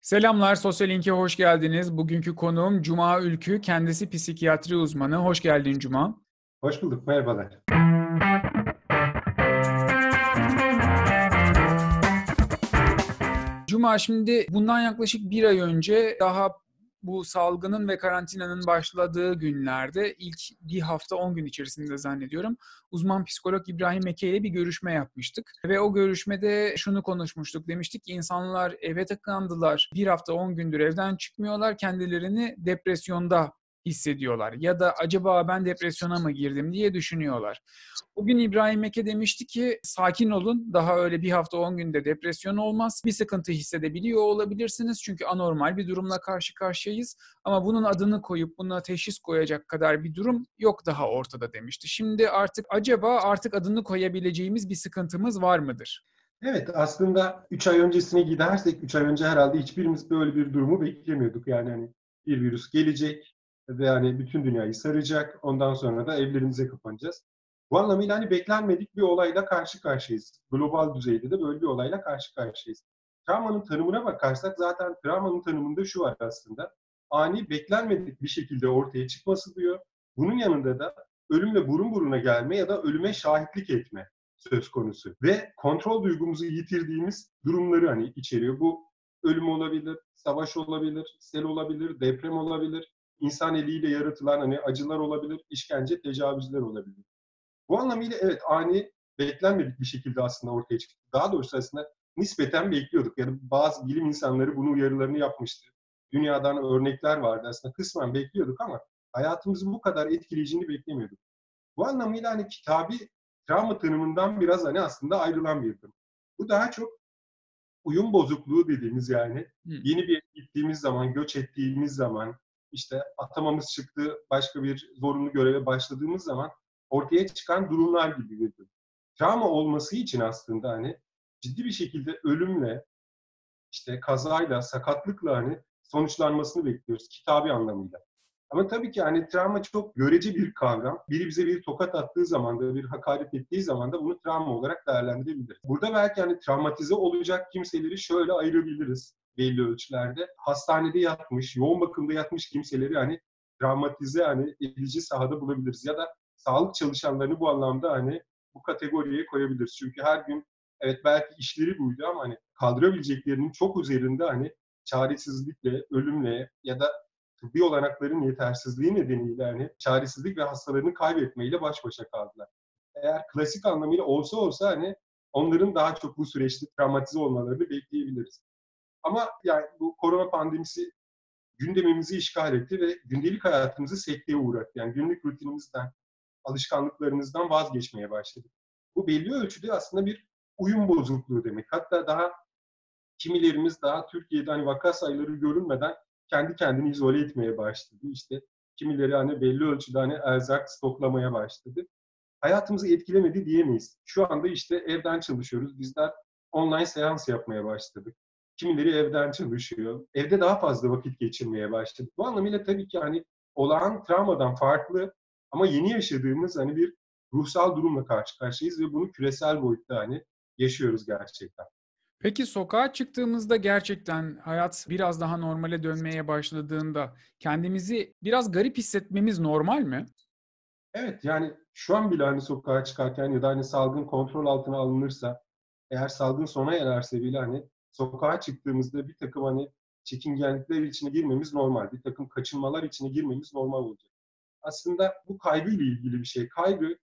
Selamlar, Sosyal Link'e hoş geldiniz. Bugünkü konuğum Cuma Ülkü, kendisi psikiyatri uzmanı. Hoş geldin Cuma. Hoş bulduk, merhabalar. Cuma şimdi bundan yaklaşık bir ay önce daha bu salgının ve karantinanın başladığı günlerde ilk bir hafta 10 gün içerisinde zannediyorum uzman psikolog İbrahim Eke ile bir görüşme yapmıştık. Ve o görüşmede şunu konuşmuştuk. Demiştik ki insanlar eve tıkandılar. Bir hafta 10 gündür evden çıkmıyorlar. Kendilerini depresyonda hissediyorlar. Ya da acaba ben depresyona mı girdim diye düşünüyorlar. Bugün İbrahim Eke demişti ki sakin olun daha öyle bir hafta 10 günde depresyon olmaz. Bir sıkıntı hissedebiliyor olabilirsiniz çünkü anormal bir durumla karşı karşıyayız. Ama bunun adını koyup buna teşhis koyacak kadar bir durum yok daha ortada demişti. Şimdi artık acaba artık adını koyabileceğimiz bir sıkıntımız var mıdır? Evet aslında 3 ay öncesine gidersek 3 ay önce herhalde hiçbirimiz böyle bir durumu beklemiyorduk. Yani hani bir virüs gelecek, ve hani bütün dünyayı saracak. Ondan sonra da evlerimize kapanacağız. Bu anlamıyla hani beklenmedik bir olayla karşı karşıyayız. Global düzeyde de böyle bir olayla karşı karşıyayız. Travmanın tanımına bakarsak zaten travmanın tanımında şu var aslında. Ani beklenmedik bir şekilde ortaya çıkması diyor. Bunun yanında da ölümle burun buruna gelme ya da ölüme şahitlik etme söz konusu. Ve kontrol duygumuzu yitirdiğimiz durumları hani içeriyor. Bu ölüm olabilir, savaş olabilir, sel olabilir, deprem olabilir insan eliyle yaratılan hani acılar olabilir, işkence, tecavüzler olabilir. Bu anlamıyla evet ani beklenmedik bir şekilde aslında ortaya çıktı. Daha doğrusu aslında nispeten bekliyorduk. Yani bazı bilim insanları bunu uyarılarını yapmıştı. Dünyadan örnekler vardı aslında kısmen bekliyorduk ama hayatımızı bu kadar etkileyeceğini beklemiyorduk. Bu anlamıyla hani kitabi travma tanımından biraz hani aslında ayrılan bir durum. Bu daha çok uyum bozukluğu dediğimiz yani Hı. yeni bir gittiğimiz zaman, göç ettiğimiz zaman, işte atamamız çıktı, başka bir zorunlu göreve başladığımız zaman ortaya çıkan durumlar gibi bir durum. Travma olması için aslında hani ciddi bir şekilde ölümle, işte kazayla, sakatlıkla hani sonuçlanmasını bekliyoruz kitabi anlamıyla. Ama tabii ki hani travma çok görece bir kavram. Biri bize bir tokat attığı zaman da, bir hakaret ettiği zaman da bunu travma olarak değerlendirebiliriz. Burada belki hani travmatize olacak kimseleri şöyle ayırabiliriz belli ölçülerde. Hastanede yatmış, yoğun bakımda yatmış kimseleri hani travmatize hani edici sahada bulabiliriz. Ya da sağlık çalışanlarını bu anlamda hani bu kategoriye koyabiliriz. Çünkü her gün evet belki işleri buydu ama hani kaldırabileceklerinin çok üzerinde hani çaresizlikle, ölümle ya da tıbbi olanakların yetersizliği nedeniyle hani çaresizlik ve hastalarını kaybetmeyle baş başa kaldılar. Eğer klasik anlamıyla olsa olsa hani onların daha çok bu süreçte travmatize olmalarını bekleyebiliriz. Ama yani bu korona pandemisi gündemimizi işgal etti ve gündelik hayatımızı sekteye uğrattı. Yani günlük rutinimizden, alışkanlıklarımızdan vazgeçmeye başladık. Bu belli ölçüde aslında bir uyum bozukluğu demek. Hatta daha kimilerimiz daha Türkiye'de hani vaka sayıları görünmeden kendi kendini izole etmeye başladı. İşte kimileri hani belli ölçüde hani erzak stoklamaya başladı. Hayatımızı etkilemedi diyemeyiz. Şu anda işte evden çalışıyoruz. Bizler online seans yapmaya başladık. Kimileri evden çalışıyor. Evde daha fazla vakit geçirmeye başladık. Bu anlamıyla tabii ki hani olağan travmadan farklı ama yeni yaşadığımız hani bir ruhsal durumla karşı karşıyayız ve bunu küresel boyutta hani yaşıyoruz gerçekten. Peki sokağa çıktığımızda gerçekten hayat biraz daha normale dönmeye başladığında kendimizi biraz garip hissetmemiz normal mi? Evet yani şu an bile hani sokağa çıkarken ya da hani salgın kontrol altına alınırsa eğer salgın sona ererse bile hani sokağa çıktığımızda bir takım hani çekingenlikler içine girmemiz normal. Bir takım kaçınmalar içine girmemiz normal olacak. Aslında bu kaygıyla ilgili bir şey. Kaygı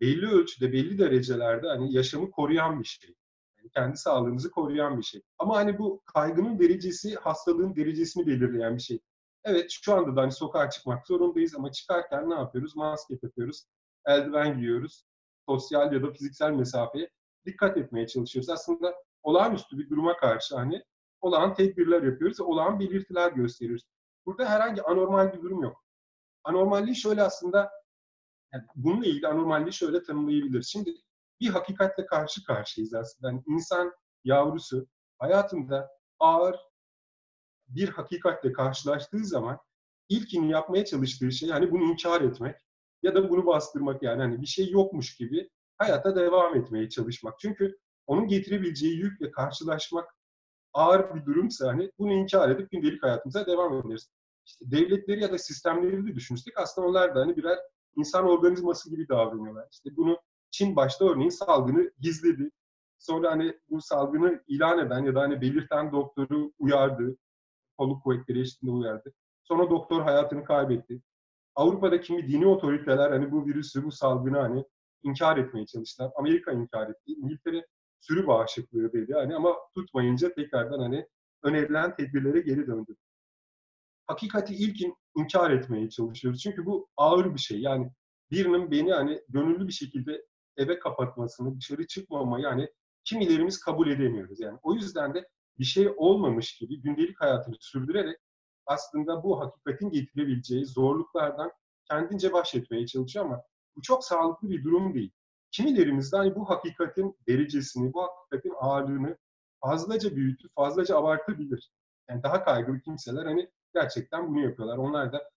belli ölçüde, belli derecelerde hani yaşamı koruyan bir şey. Yani kendi sağlığımızı koruyan bir şey. Ama hani bu kaygının derecesi hastalığın derecesini belirleyen bir şey. Evet şu anda da hani sokağa çıkmak zorundayız ama çıkarken ne yapıyoruz? Maske takıyoruz, eldiven giyiyoruz, sosyal ya da fiziksel mesafeye dikkat etmeye çalışıyoruz. Aslında olağanüstü bir duruma karşı hani olağan tedbirler yapıyoruz olağan belirtiler gösteriyoruz. Burada herhangi anormal bir durum yok. Anormalliği şöyle aslında yani bununla ilgili anormalliği şöyle tanımlayabiliriz. Şimdi bir hakikatle karşı karşıyayız aslında. Yani insan yavrusu hayatında ağır bir hakikatle karşılaştığı zaman ilkini yapmaya çalıştığı şey yani bunu inkar etmek ya da bunu bastırmak yani hani bir şey yokmuş gibi hayata devam etmeye çalışmak. Çünkü onun getirebileceği yükle karşılaşmak ağır bir durumsa hani bunu inkar edip gündelik hayatımıza devam ederiz. İşte devletleri ya da sistemleri de düşünürsek aslında onlar da hani birer insan organizması gibi davranıyorlar. İşte bunu Çin başta örneğin salgını gizledi. Sonra hani bu salgını ilan eden ya da hani belirten doktoru uyardı. Kolluk kuvvetleri eşliğinde uyardı. Sonra doktor hayatını kaybetti. Avrupa'da kimi dini otoriteler hani bu virüsü, bu salgını hani inkar etmeye çalıştılar. Amerika inkar etti. İngiltere sürü bağışıklığı dedi. Hani ama tutmayınca tekrardan hani önerilen tedbirlere geri döndü. Hakikati ilkin inkar etmeye çalışıyoruz. Çünkü bu ağır bir şey. Yani birinin beni hani gönüllü bir şekilde eve kapatmasını, dışarı çıkmama yani kimilerimiz kabul edemiyoruz. Yani o yüzden de bir şey olmamış gibi gündelik hayatını sürdürerek aslında bu hakikatin getirebileceği zorluklardan kendince baş etmeye çalışıyor ama bu çok sağlıklı bir durum değil. Kimilerimiz de hani bu hakikatin derecesini, bu hakikatin ağırlığını fazlaca büyütüp fazlaca abartabilir. Yani daha kaygılı kimseler hani gerçekten bunu yapıyorlar. Onlar da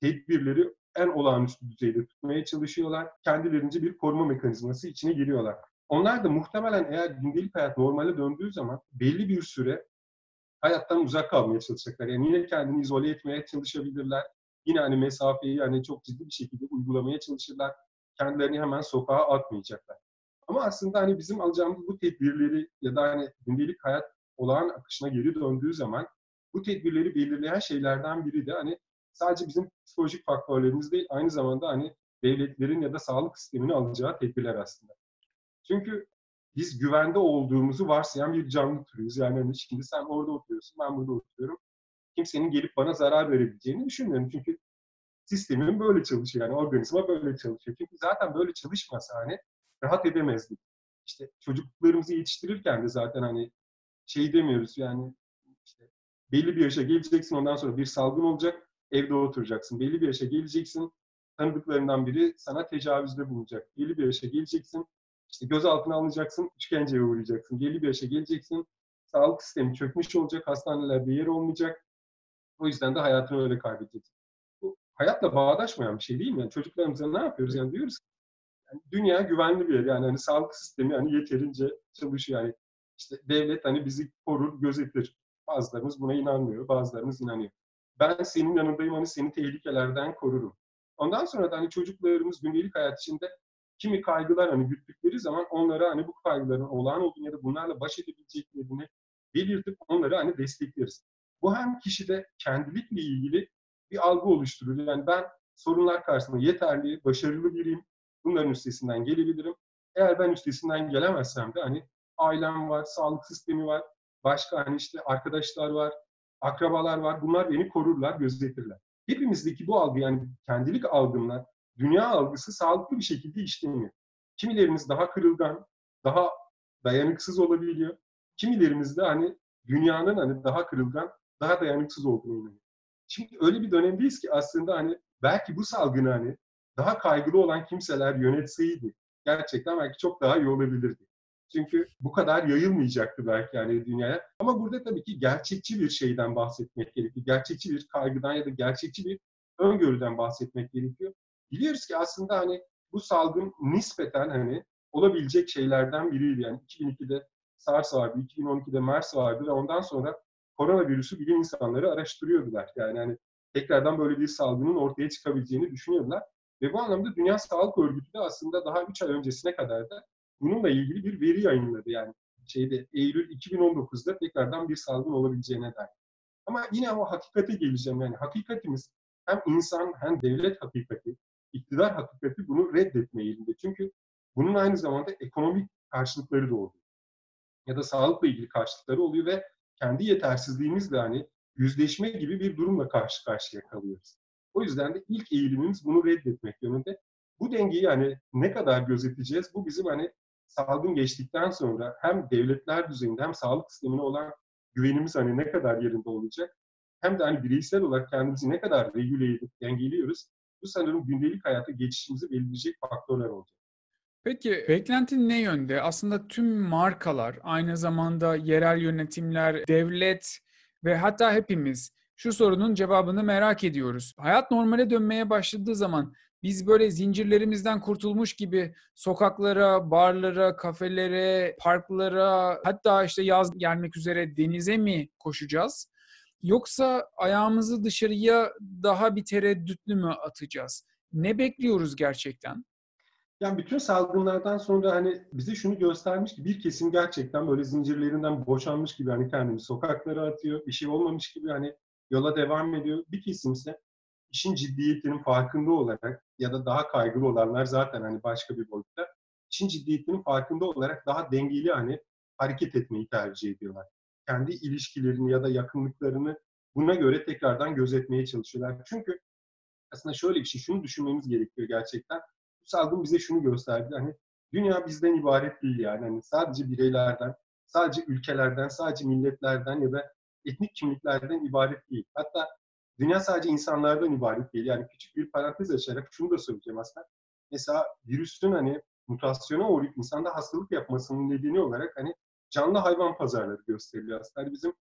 tedbirleri en olağanüstü düzeyde tutmaya çalışıyorlar. Kendilerince bir koruma mekanizması içine giriyorlar. Onlar da muhtemelen eğer gündelik hayat normale döndüğü zaman belli bir süre hayattan uzak kalmaya çalışacaklar. Yani yine kendini izole etmeye çalışabilirler. Yine hani mesafeyi hani çok ciddi bir şekilde uygulamaya çalışırlar. Kendilerini hemen sokağa atmayacaklar. Ama aslında hani bizim alacağımız bu tedbirleri ya da hani gündelik hayat olağan akışına geri döndüğü zaman bu tedbirleri belirleyen şeylerden biri de hani sadece bizim psikolojik faktörlerimiz değil, aynı zamanda hani devletlerin ya da sağlık sistemini alacağı tedbirler aslında. Çünkü biz güvende olduğumuzu varsayan bir canlı türüyüz. Yani hani şimdi sen orada oturuyorsun, ben burada oturuyorum. Kimsenin gelip bana zarar verebileceğini düşünmüyorum. Çünkü sistemin böyle çalışıyor. Yani organizma böyle çalışıyor. Çünkü zaten böyle çalışmasa hani rahat edemezdik. İşte çocuklarımızı yetiştirirken de zaten hani şey demiyoruz yani işte belli bir yaşa geleceksin ondan sonra bir salgın olacak evde oturacaksın. Belli bir yaşa geleceksin tanıdıklarından biri sana tecavüzde bulunacak. Belli bir yaşa geleceksin işte gözaltına alınacaksın, işkenceye uğrayacaksın. Belli bir yaşa geleceksin, sağlık sistemi çökmüş olacak, hastanelerde yer olmayacak. O yüzden de hayatını öyle kaybedeceksin. Hayatla bağdaşmayan bir şey değil mi? Yani çocuklarımıza ne yapıyoruz? Yani diyoruz ki yani dünya güvenli bir yer. Yani hani sağlık sistemi hani yeterince çalışıyor. Yani işte devlet hani bizi korur, gözetir. Bazılarımız buna inanmıyor, bazılarımız inanıyor. Ben senin yanındayım, hani seni tehlikelerden korurum. Ondan sonra da hani çocuklarımız gündelik hayat içinde kimi kaygılar hani güttükleri zaman onlara hani bu kaygıların olağan olduğunu ya da bunlarla baş edebileceklerini belirtip onları hani destekleriz. Bu hem kişide kendilikle ilgili bir algı oluşturur. Yani ben sorunlar karşısında yeterli, başarılı biriyim. Bunların üstesinden gelebilirim. Eğer ben üstesinden gelemezsem de hani ailem var, sağlık sistemi var, başka hani işte arkadaşlar var, akrabalar var. Bunlar beni korurlar, gözetirler. Hepimizdeki bu algı yani kendilik algımla dünya algısı sağlıklı bir şekilde işlemiyor. Kimilerimiz daha kırılgan, daha dayanıksız olabiliyor. Kimilerimiz de hani dünyanın hani daha kırılgan, daha dayanıksız olduğunu inanıyor. Şimdi öyle bir dönemdeyiz ki aslında hani belki bu salgını hani daha kaygılı olan kimseler yönetseydi gerçekten belki çok daha iyi olabilirdi. Çünkü bu kadar yayılmayacaktı belki yani dünyaya. Ama burada tabii ki gerçekçi bir şeyden bahsetmek gerekiyor. Gerçekçi bir kaygıdan ya da gerçekçi bir öngörüden bahsetmek gerekiyor biliyoruz ki aslında hani bu salgın nispeten hani olabilecek şeylerden biriydi. Yani 2002'de SARS vardı, 2012'de MERS vardı ve ondan sonra koronavirüsü bilim insanları araştırıyordular. Yani hani tekrardan böyle bir salgının ortaya çıkabileceğini düşünüyordular. Ve bu anlamda Dünya Sağlık Örgütü de aslında daha 3 ay öncesine kadar da bununla ilgili bir veri yayınladı. Yani şeyde Eylül 2019'da tekrardan bir salgın olabileceğine dair. Ama yine o hakikate geleceğim. Yani hakikatimiz hem insan hem devlet hakikati iktidar hakikati bunu reddetme eğilimde. Çünkü bunun aynı zamanda ekonomik karşılıkları da oluyor. Ya da sağlıkla ilgili karşılıkları oluyor ve kendi yetersizliğimizle hani yüzleşme gibi bir durumla karşı karşıya kalıyoruz. O yüzden de ilk eğilimimiz bunu reddetmek yönünde. Bu dengeyi hani ne kadar gözeteceğiz? Bu bizim hani salgın geçtikten sonra hem devletler düzeyinde hem sağlık sistemine olan güvenimiz hani ne kadar yerinde olacak? Hem de hani bireysel olarak kendimizi ne kadar regüle edip dengeliyoruz? Bu sanırım gündelik hayata geçişimizi belirleyecek faktörler olacak. Peki beklentin ne yönde? Aslında tüm markalar, aynı zamanda yerel yönetimler, devlet ve hatta hepimiz şu sorunun cevabını merak ediyoruz. Hayat normale dönmeye başladığı zaman biz böyle zincirlerimizden kurtulmuş gibi sokaklara, barlara, kafelere, parklara hatta işte yaz gelmek üzere denize mi koşacağız? Yoksa ayağımızı dışarıya daha bir tereddütlü mü atacağız? Ne bekliyoruz gerçekten? Yani bütün salgınlardan sonra hani bize şunu göstermiş ki bir kesim gerçekten böyle zincirlerinden boşanmış gibi hani kendini sokaklara atıyor. Bir şey olmamış gibi hani yola devam ediyor. Bir kesim ise işin ciddiyetinin farkında olarak ya da daha kaygılı olanlar zaten hani başka bir boyutta işin ciddiyetinin farkında olarak daha dengeli hani hareket etmeyi tercih ediyorlar. Kendi ilişkilerini ya da yakınlıklarını buna göre tekrardan gözetmeye çalışıyorlar. Çünkü aslında şöyle bir şey, şunu düşünmemiz gerekiyor gerçekten. Bu salgın bize şunu gösterdi. Hani dünya bizden ibaret değil yani. Hani sadece bireylerden, sadece ülkelerden, sadece milletlerden ya da etnik kimliklerden ibaret değil. Hatta dünya sadece insanlardan ibaret değil. Yani küçük bir parantez açarak şunu da söyleyeceğim aslında. Mesela virüsün hani mutasyona uğrayıp insanda hastalık yapmasının nedeni olarak hani canlı hayvan pazarları gösteriliyor aslında. Hani bizim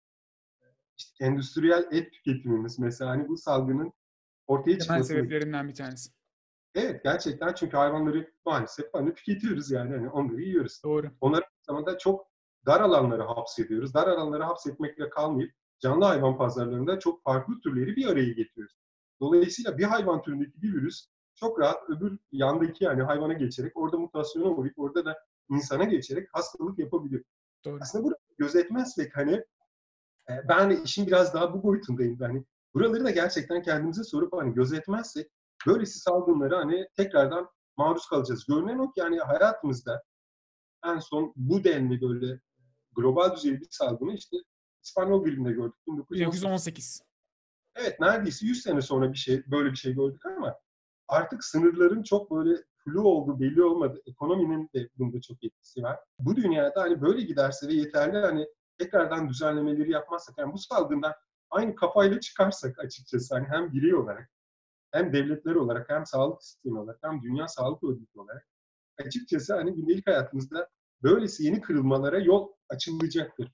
işte endüstriyel et tüketimimiz mesela hani bu salgının ortaya çıkması. sebeplerinden bir tanesi. Evet gerçekten çünkü hayvanları maalesef hani tüketiyoruz yani hani onları yiyoruz. Doğru. Onları zamanda çok dar alanlara hapsediyoruz. Dar alanlara hapsetmekle kalmayıp canlı hayvan pazarlarında çok farklı türleri bir araya getiriyoruz. Dolayısıyla bir hayvan türündeki bir virüs çok rahat öbür yandaki yani hayvana geçerek orada mutasyona uğrayıp orada da insana geçerek hastalık yapabiliyor. Doğru. Aslında bunu gözetmezsek hani e, ben işin biraz daha bu boyutundayım. Hani buraları da gerçekten kendimize sorup hani gözetmezsek böylesi salgınları hani tekrardan maruz kalacağız. Görünen o ki yani hayatımızda en son bu denli böyle global düzeyde bir salgını işte İspanyol gribinde gördük. 1918. Evet neredeyse 100 sene sonra bir şey böyle bir şey gördük ama artık sınırların çok böyle flu oldu, belli olmadı. Ekonominin de bunda çok etkisi var. Bu dünyada hani böyle giderse ve yeterli hani tekrardan düzenlemeleri yapmazsak yani bu salgından aynı kafayla çıkarsak açıkçası hani hem birey olarak hem devletler olarak hem sağlık sistemi olarak hem dünya sağlık örgütü olarak açıkçası hani gündelik hayatımızda böylesi yeni kırılmalara yol açılacaktır.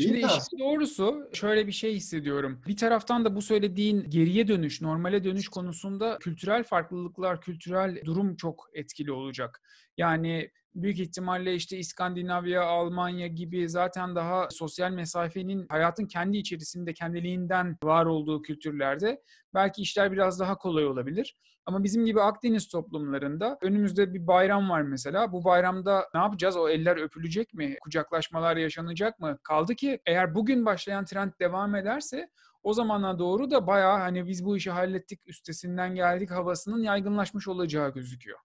Şimdi işin doğrusu şöyle bir şey hissediyorum. Bir taraftan da bu söylediğin geriye dönüş, normale dönüş konusunda kültürel farklılıklar, kültürel durum çok etkili olacak. Yani büyük ihtimalle işte İskandinavya, Almanya gibi zaten daha sosyal mesafenin hayatın kendi içerisinde kendiliğinden var olduğu kültürlerde belki işler biraz daha kolay olabilir. Ama bizim gibi Akdeniz toplumlarında önümüzde bir bayram var mesela. Bu bayramda ne yapacağız? O eller öpülecek mi? Kucaklaşmalar yaşanacak mı? Kaldı ki eğer bugün başlayan trend devam ederse o zamana doğru da bayağı hani biz bu işi hallettik, üstesinden geldik havasının yaygınlaşmış olacağı gözüküyor.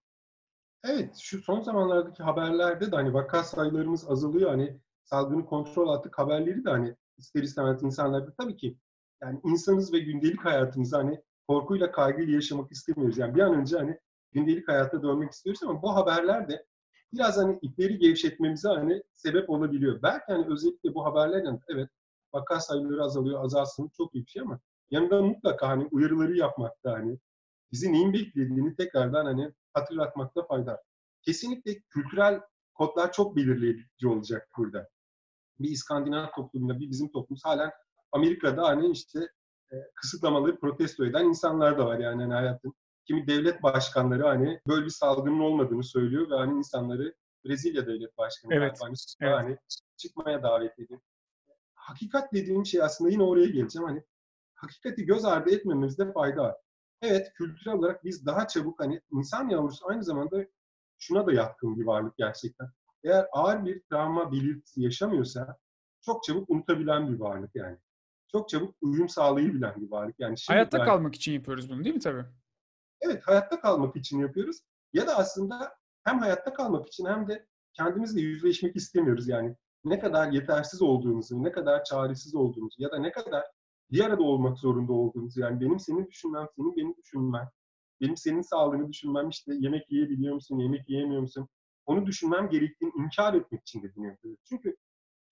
Evet, şu son zamanlardaki haberlerde de hani vaka sayılarımız azalıyor. Hani salgını kontrol attık haberleri de hani ister istemez insanlarda tabii ki yani insanız ve gündelik hayatımızı hani korkuyla kaygıyla yaşamak istemiyoruz. Yani bir an önce hani gündelik hayata dönmek istiyoruz ama bu haberler de biraz hani ipleri gevşetmemize hani sebep olabiliyor. Belki hani özellikle bu haberlerden evet vaka sayıları azalıyor, azalsın çok iyi bir şey ama yanında mutlaka hani uyarıları yapmakta hani bizi neyin beklediğini tekrardan hani hatırlatmakta fayda. Kesinlikle kültürel kodlar çok belirleyici olacak burada. Bir İskandinav toplumunda, bir bizim toplumumuz halen Amerika'da hani işte kısıtlamaları protesto eden insanlar da var yani hani hayatın. Kimi devlet başkanları hani böyle bir salgının olmadığını söylüyor ve hani insanları Brezilya devlet başkanı evet. hani, evet. hani çıkmaya davet ediyor. Hakikat dediğim şey aslında yine oraya geleceğim. Hani hakikati göz ardı etmemizde fayda var. Evet kültürel olarak biz daha çabuk hani insan yavrusu aynı zamanda şuna da yatkın bir varlık gerçekten. Eğer ağır bir travma belirtisi yaşamıyorsa çok çabuk unutabilen bir varlık yani çok çabuk uyum sağlayabilen bir varlık. Yani hayatta belki... kalmak için yapıyoruz bunu değil mi tabii? Evet, hayatta kalmak için yapıyoruz. Ya da aslında hem hayatta kalmak için hem de kendimizle yüzleşmek istemiyoruz. Yani ne kadar yetersiz olduğumuzu, ne kadar çaresiz olduğumuzu ya da ne kadar bir arada olmak zorunda olduğumuzu. Yani benim seni düşünmem, senin beni düşünmen, benim senin sağlığını düşünmem, işte yemek yiyebiliyor musun, yemek yiyemiyor musun? Onu düşünmem gerektiğini inkar etmek için de bunu yapıyoruz. Çünkü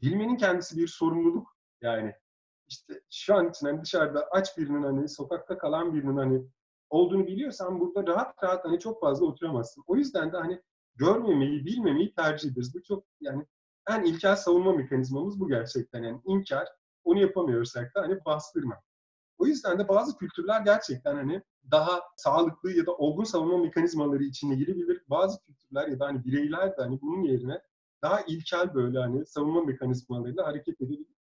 bilmenin kendisi bir sorumluluk. Yani işte şu an için hani dışarıda aç birinin hani sokakta kalan birinin hani olduğunu biliyorsan burada rahat rahat hani çok fazla oturamazsın. O yüzden de hani görmemeyi, bilmemeyi tercih ederiz. Bu çok yani en ilkel savunma mekanizmamız bu gerçekten. Yani inkar, onu yapamıyorsak da hani bastırma. O yüzden de bazı kültürler gerçekten hani daha sağlıklı ya da olgun savunma mekanizmaları içine girebilir. Bazı kültürler ya da hani bireyler de hani bunun yerine daha ilkel böyle hani savunma mekanizmalarıyla hareket edebilir.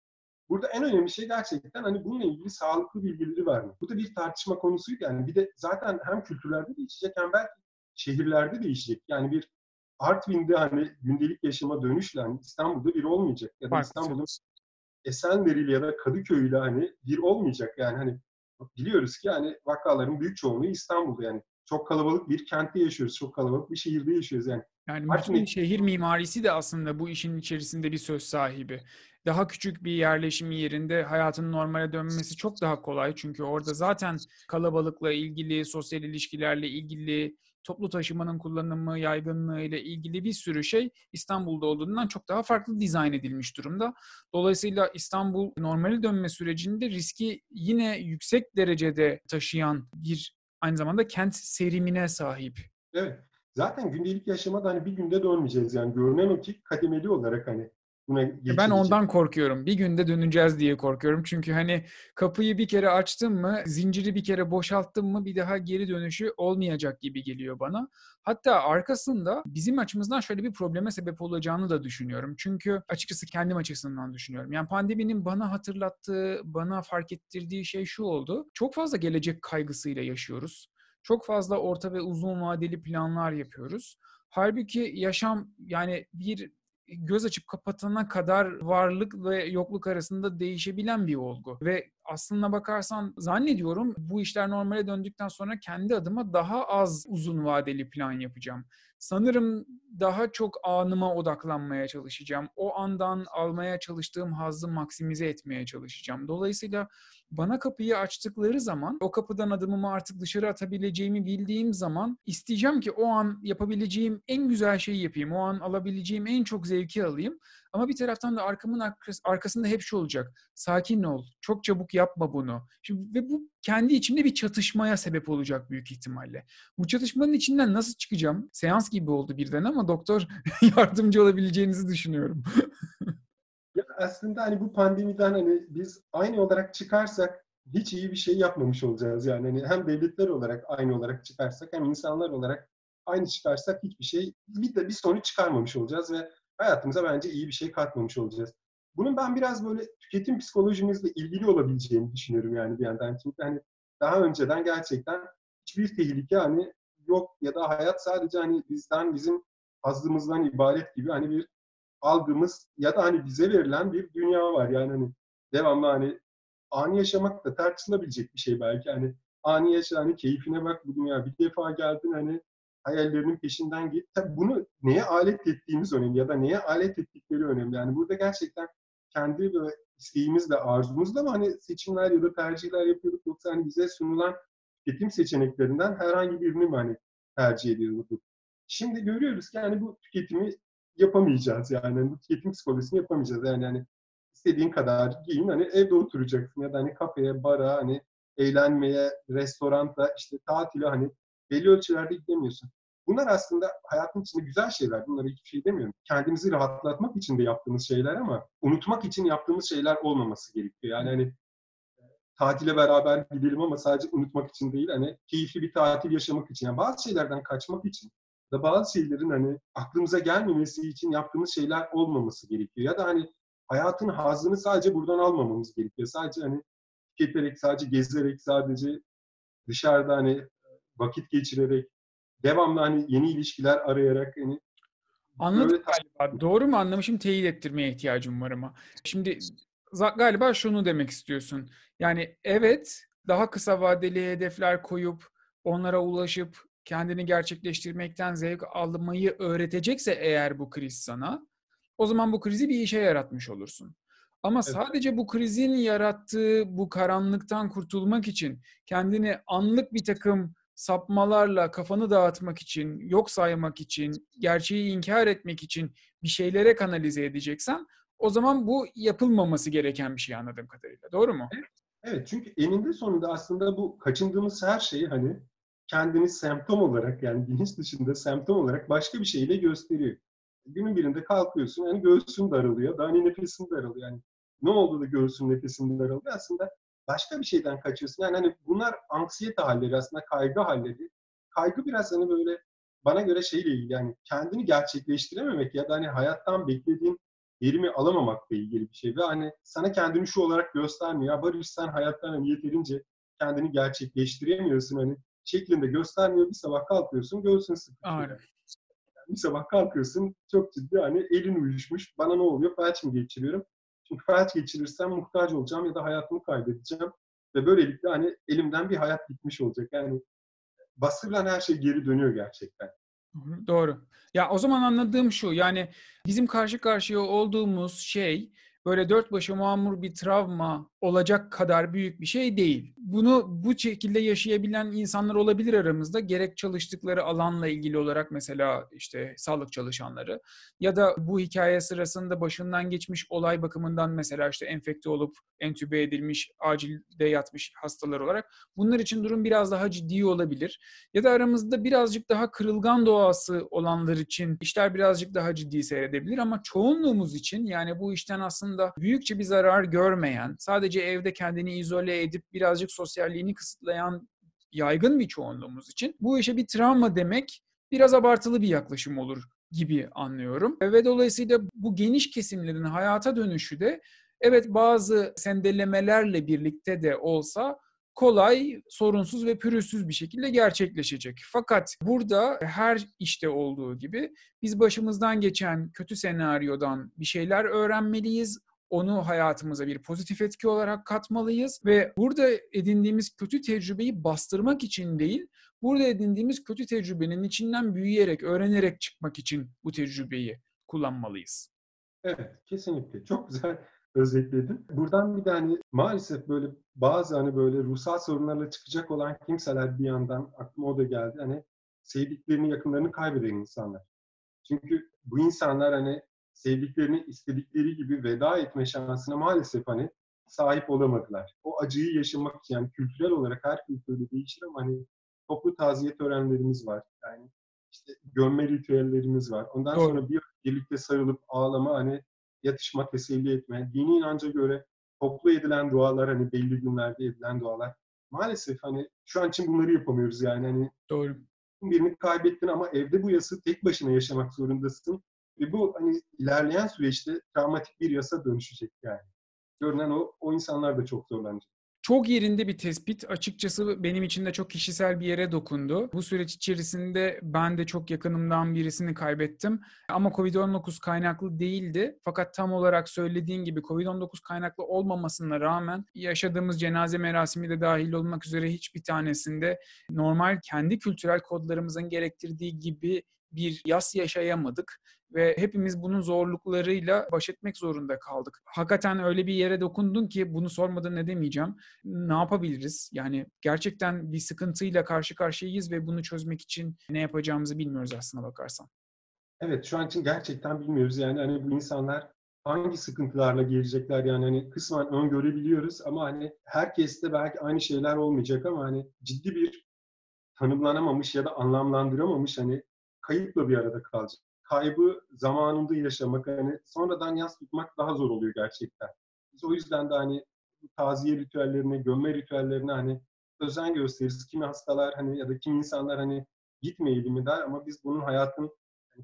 Burada en önemli şey gerçekten hani bununla ilgili sağlıklı bilgileri vermek. Bu da bir tartışma konusuydu yani. Bir de zaten hem kültürlerde değişecek hem belki şehirlerde değişecek. Yani bir Artvin'de hani gündelik yaşama dönüşle hani İstanbul'da bir olmayacak. Ya da İstanbul'un Esenler'iyle ya da Kadıköy'yle hani bir olmayacak. Yani hani biliyoruz ki hani vakaların büyük çoğunluğu İstanbul'da yani. Çok kalabalık bir kentte yaşıyoruz. Çok kalabalık bir şehirde yaşıyoruz yani. Yani bütün şehir mimarisi de aslında bu işin içerisinde bir söz sahibi. Daha küçük bir yerleşim yerinde hayatın normale dönmesi çok daha kolay. Çünkü orada zaten kalabalıkla ilgili, sosyal ilişkilerle ilgili, toplu taşımanın kullanımı, yaygınlığı ile ilgili bir sürü şey İstanbul'da olduğundan çok daha farklı dizayn edilmiş durumda. Dolayısıyla İstanbul normale dönme sürecinde riski yine yüksek derecede taşıyan bir aynı zamanda kent serimine sahip. Evet. Zaten gündelik yaşamada hani bir günde dönmeyeceğiz yani görünen o ki kademeli olarak hani buna Ben ondan korkuyorum. Bir günde döneceğiz diye korkuyorum. Çünkü hani kapıyı bir kere açtım mı, zinciri bir kere boşalttım mı bir daha geri dönüşü olmayacak gibi geliyor bana. Hatta arkasında bizim açımızdan şöyle bir probleme sebep olacağını da düşünüyorum. Çünkü açıkçası kendim açısından düşünüyorum. Yani pandeminin bana hatırlattığı, bana fark ettirdiği şey şu oldu. Çok fazla gelecek kaygısıyla yaşıyoruz. Çok fazla orta ve uzun vadeli planlar yapıyoruz. Halbuki yaşam yani bir göz açıp kapatana kadar varlık ve yokluk arasında değişebilen bir olgu. Ve aslına bakarsan zannediyorum bu işler normale döndükten sonra kendi adıma daha az uzun vadeli plan yapacağım. Sanırım daha çok anıma odaklanmaya çalışacağım. O andan almaya çalıştığım hazzı maksimize etmeye çalışacağım. Dolayısıyla bana kapıyı açtıkları zaman o kapıdan adımımı artık dışarı atabileceğimi bildiğim zaman isteyeceğim ki o an yapabileceğim en güzel şeyi yapayım. O an alabileceğim en çok zevki alayım. Ama bir taraftan da arkamın arkasında hep şu olacak. Sakin ol. Çok çabuk yapma bunu. Şimdi, ve bu kendi içimde bir çatışmaya sebep olacak büyük ihtimalle. Bu çatışmanın içinden nasıl çıkacağım? Seans gibi oldu birden ama doktor yardımcı olabileceğinizi düşünüyorum. ya aslında hani bu pandemiden hani biz aynı olarak çıkarsak hiç iyi bir şey yapmamış olacağız yani. Hani hem devletler olarak aynı olarak çıkarsak hem insanlar olarak aynı çıkarsak hiçbir şey bir de bir sonuç çıkarmamış olacağız ve hayatımıza bence iyi bir şey katmamış olacağız. Bunun ben biraz böyle tüketim psikolojimizle ilgili olabileceğini düşünüyorum yani bir yandan. Çünkü hani daha önceden gerçekten hiçbir tehlike hani yok ya da hayat sadece hani bizden bizim hazzımızdan ibaret gibi hani bir algımız ya da hani bize verilen bir dünya var. Yani hani devamlı hani ani yaşamak da tartışılabilecek bir şey belki. Hani ani yaşa hani keyfine bak bu dünya bir defa geldin hani hayallerinin peşinden git. Tabii bunu neye alet ettiğimiz önemli ya da neye alet ettikleri önemli. Yani burada gerçekten kendi böyle isteğimizle, arzumuzla mı hani seçimler ya da tercihler yapıyorduk yoksa hani bize sunulan tüketim seçeneklerinden herhangi birini mi hani tercih ediyorduk? Şimdi görüyoruz ki yani bu tüketimi yapamayacağız yani. bu tüketim psikolojisini yapamayacağız. Yani hani istediğin kadar giyin hani evde oturacaksın ya da hani kafeye, bara hani eğlenmeye, restoranda işte tatile hani belli ölçülerde gidemiyorsun. Bunlar aslında hayatın içinde güzel şeyler. Bunlara hiçbir şey demiyorum. Kendimizi rahatlatmak için de yaptığımız şeyler ama unutmak için yaptığımız şeyler olmaması gerekiyor. Yani hani e, tatile beraber gidelim ama sadece unutmak için değil, hani keyifli bir tatil yaşamak için. Yani bazı şeylerden kaçmak için da bazı şeylerin hani aklımıza gelmemesi için yaptığımız şeyler olmaması gerekiyor. Ya da hani hayatın hazını sadece buradan almamamız gerekiyor. Sadece hani tüketerek, sadece gezerek, sadece dışarıda hani vakit geçirerek, devamlı hani yeni ilişkiler arayarak hani Anladım galiba. Doğru mu anlamışım? Teyit ettirmeye ihtiyacım var ama. Şimdi galiba şunu demek istiyorsun. Yani evet daha kısa vadeli hedefler koyup onlara ulaşıp kendini gerçekleştirmekten zevk almayı öğretecekse eğer bu kriz sana o zaman bu krizi bir işe yaratmış olursun. Ama evet. sadece bu krizin yarattığı bu karanlıktan kurtulmak için kendini anlık bir takım sapmalarla kafanı dağıtmak için, yok saymak için, gerçeği inkar etmek için bir şeylere kanalize edeceksen o zaman bu yapılmaması gereken bir şey anladığım kadarıyla. Doğru mu? Evet, çünkü eninde sonunda aslında bu kaçındığımız her şeyi hani kendini semptom olarak yani bilinç dışında semptom olarak başka bir şeyle gösteriyor. Günün birinde kalkıyorsun yani göğsün daralıyor, daha hani nefesin daralıyor. Yani ne oldu da göğsün nefesin daralıyor? Aslında başka bir şeyden kaçıyorsun. Yani hani bunlar anksiyete halleri aslında kaygı halleri. Kaygı biraz hani böyle bana göre şeyle ilgili yani kendini gerçekleştirememek ya da hani hayattan beklediğin verimi alamamakla ilgili bir şey. Ve hani sana kendini şu olarak göstermiyor. Ya Barış sen hayattan hani yeterince kendini gerçekleştiremiyorsun hani şeklinde göstermiyor. Bir sabah kalkıyorsun göğsün sıkışıyor. Aynen. Bir sabah kalkıyorsun çok ciddi hani elin uyuşmuş. Bana ne oluyor? Felç mi geçiriyorum? Çünkü felç geçirirsem muhtaç olacağım ya da hayatımı kaybedeceğim. Ve böylelikle hani elimden bir hayat bitmiş olacak. Yani basırla her şey geri dönüyor gerçekten. Doğru. Ya o zaman anladığım şu yani bizim karşı karşıya olduğumuz şey böyle dört başı mamur bir travma olacak kadar büyük bir şey değil. Bunu bu şekilde yaşayabilen insanlar olabilir aramızda. Gerek çalıştıkları alanla ilgili olarak mesela işte sağlık çalışanları ya da bu hikaye sırasında başından geçmiş olay bakımından mesela işte enfekte olup entübe edilmiş, acilde yatmış hastalar olarak bunlar için durum biraz daha ciddi olabilir. Ya da aramızda birazcık daha kırılgan doğası olanlar için işler birazcık daha ciddi seyredebilir ama çoğunluğumuz için yani bu işten aslında büyükçe bir zarar görmeyen, sadece evde kendini izole edip birazcık sosyalliğini kısıtlayan yaygın bir çoğunluğumuz için bu işe bir travma demek biraz abartılı bir yaklaşım olur gibi anlıyorum. Ve dolayısıyla bu geniş kesimlerin hayata dönüşü de evet bazı sendelemelerle birlikte de olsa kolay, sorunsuz ve pürüzsüz bir şekilde gerçekleşecek. Fakat burada her işte olduğu gibi biz başımızdan geçen kötü senaryodan bir şeyler öğrenmeliyiz onu hayatımıza bir pozitif etki olarak katmalıyız ve burada edindiğimiz kötü tecrübeyi bastırmak için değil, burada edindiğimiz kötü tecrübenin içinden büyüyerek, öğrenerek çıkmak için bu tecrübeyi kullanmalıyız. Evet, kesinlikle. Çok güzel özetledin. Buradan bir de hani maalesef böyle bazı hani böyle ruhsal sorunlarla çıkacak olan kimseler bir yandan aklıma o da geldi. Hani sevdiklerini, yakınlarını kaybeden insanlar. Çünkü bu insanlar hani sevdiklerini istedikleri gibi veda etme şansına maalesef hani sahip olamadılar. O acıyı yaşamak için yani kültürel olarak her kültürde değişir ama hani toplu taziye törenlerimiz var. Yani işte gömme ritüellerimiz var. Ondan Doğru. sonra bir birlikte sarılıp ağlama hani yatışma, teselli etme. Dini inanca göre toplu edilen dualar hani belli günlerde edilen dualar. Maalesef hani şu an için bunları yapamıyoruz yani hani Doğru. birini kaybettin ama evde bu yası tek başına yaşamak zorundasın. Ve bu hani ilerleyen süreçte travmatik bir yasa dönüşecek yani. Görünen o, o insanlar da çok zorlanacak. Çok yerinde bir tespit. Açıkçası benim için de çok kişisel bir yere dokundu. Bu süreç içerisinde ben de çok yakınımdan birisini kaybettim. Ama COVID-19 kaynaklı değildi. Fakat tam olarak söylediğin gibi COVID-19 kaynaklı olmamasına rağmen yaşadığımız cenaze merasimi de dahil olmak üzere hiçbir tanesinde normal kendi kültürel kodlarımızın gerektirdiği gibi bir yas yaşayamadık ve hepimiz bunun zorluklarıyla baş etmek zorunda kaldık. Hakikaten öyle bir yere dokundun ki bunu sormadan ne demeyeceğim. Ne yapabiliriz? Yani gerçekten bir sıkıntıyla karşı karşıyayız ve bunu çözmek için ne yapacağımızı bilmiyoruz aslına bakarsan. Evet şu an için gerçekten bilmiyoruz. Yani hani bu insanlar hangi sıkıntılarla gelecekler yani hani kısmen öngörebiliyoruz ama hani herkeste belki aynı şeyler olmayacak ama hani ciddi bir tanımlanamamış ya da anlamlandıramamış hani kayıpla bir arada kalacak. Kaybı zamanında yaşamak, hani sonradan yas tutmak daha zor oluyor gerçekten. Biz o yüzden de hani taziye ritüellerine, gömme ritüellerine hani özen gösteririz. Kimi hastalar hani ya da kimi insanlar hani gitmeyelim mi der ama biz bunun hayatın,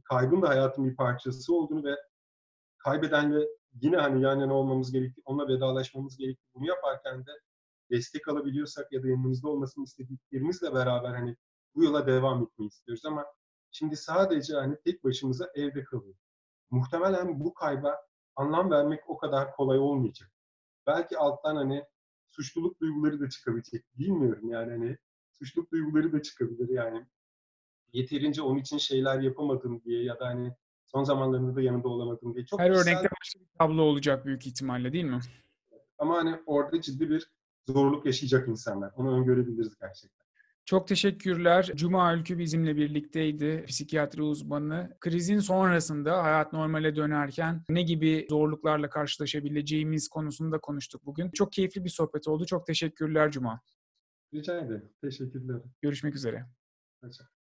kaybın da hayatın bir parçası olduğunu ve kaybedenle yine hani yan yana olmamız gerektiği, onunla vedalaşmamız gerektiği bunu yaparken de destek alabiliyorsak ya da yanımızda olmasını istediklerimizle beraber hani bu yola devam etmeyi istiyoruz ama Şimdi sadece hani tek başımıza evde kalıyor. Muhtemelen bu kayba anlam vermek o kadar kolay olmayacak. Belki alttan hani suçluluk duyguları da çıkabilecek. Bilmiyorum yani hani suçluluk duyguları da çıkabilir yani. Yeterince onun için şeyler yapamadım diye ya da hani son zamanlarında da yanında olamadım diye. Çok Her örnekte başka bir tablo olacak büyük ihtimalle değil mi? Ama hani orada ciddi bir zorluk yaşayacak insanlar. Onu öngörebiliriz gerçekten. Çok teşekkürler. Cuma Ülkü bizimle birlikteydi. Psikiyatri uzmanı. Krizin sonrasında hayat normale dönerken ne gibi zorluklarla karşılaşabileceğimiz konusunda konuştuk bugün. Çok keyifli bir sohbet oldu. Çok teşekkürler Cuma. Rica ederim. Teşekkürler. Görüşmek üzere. Hoşçakalın.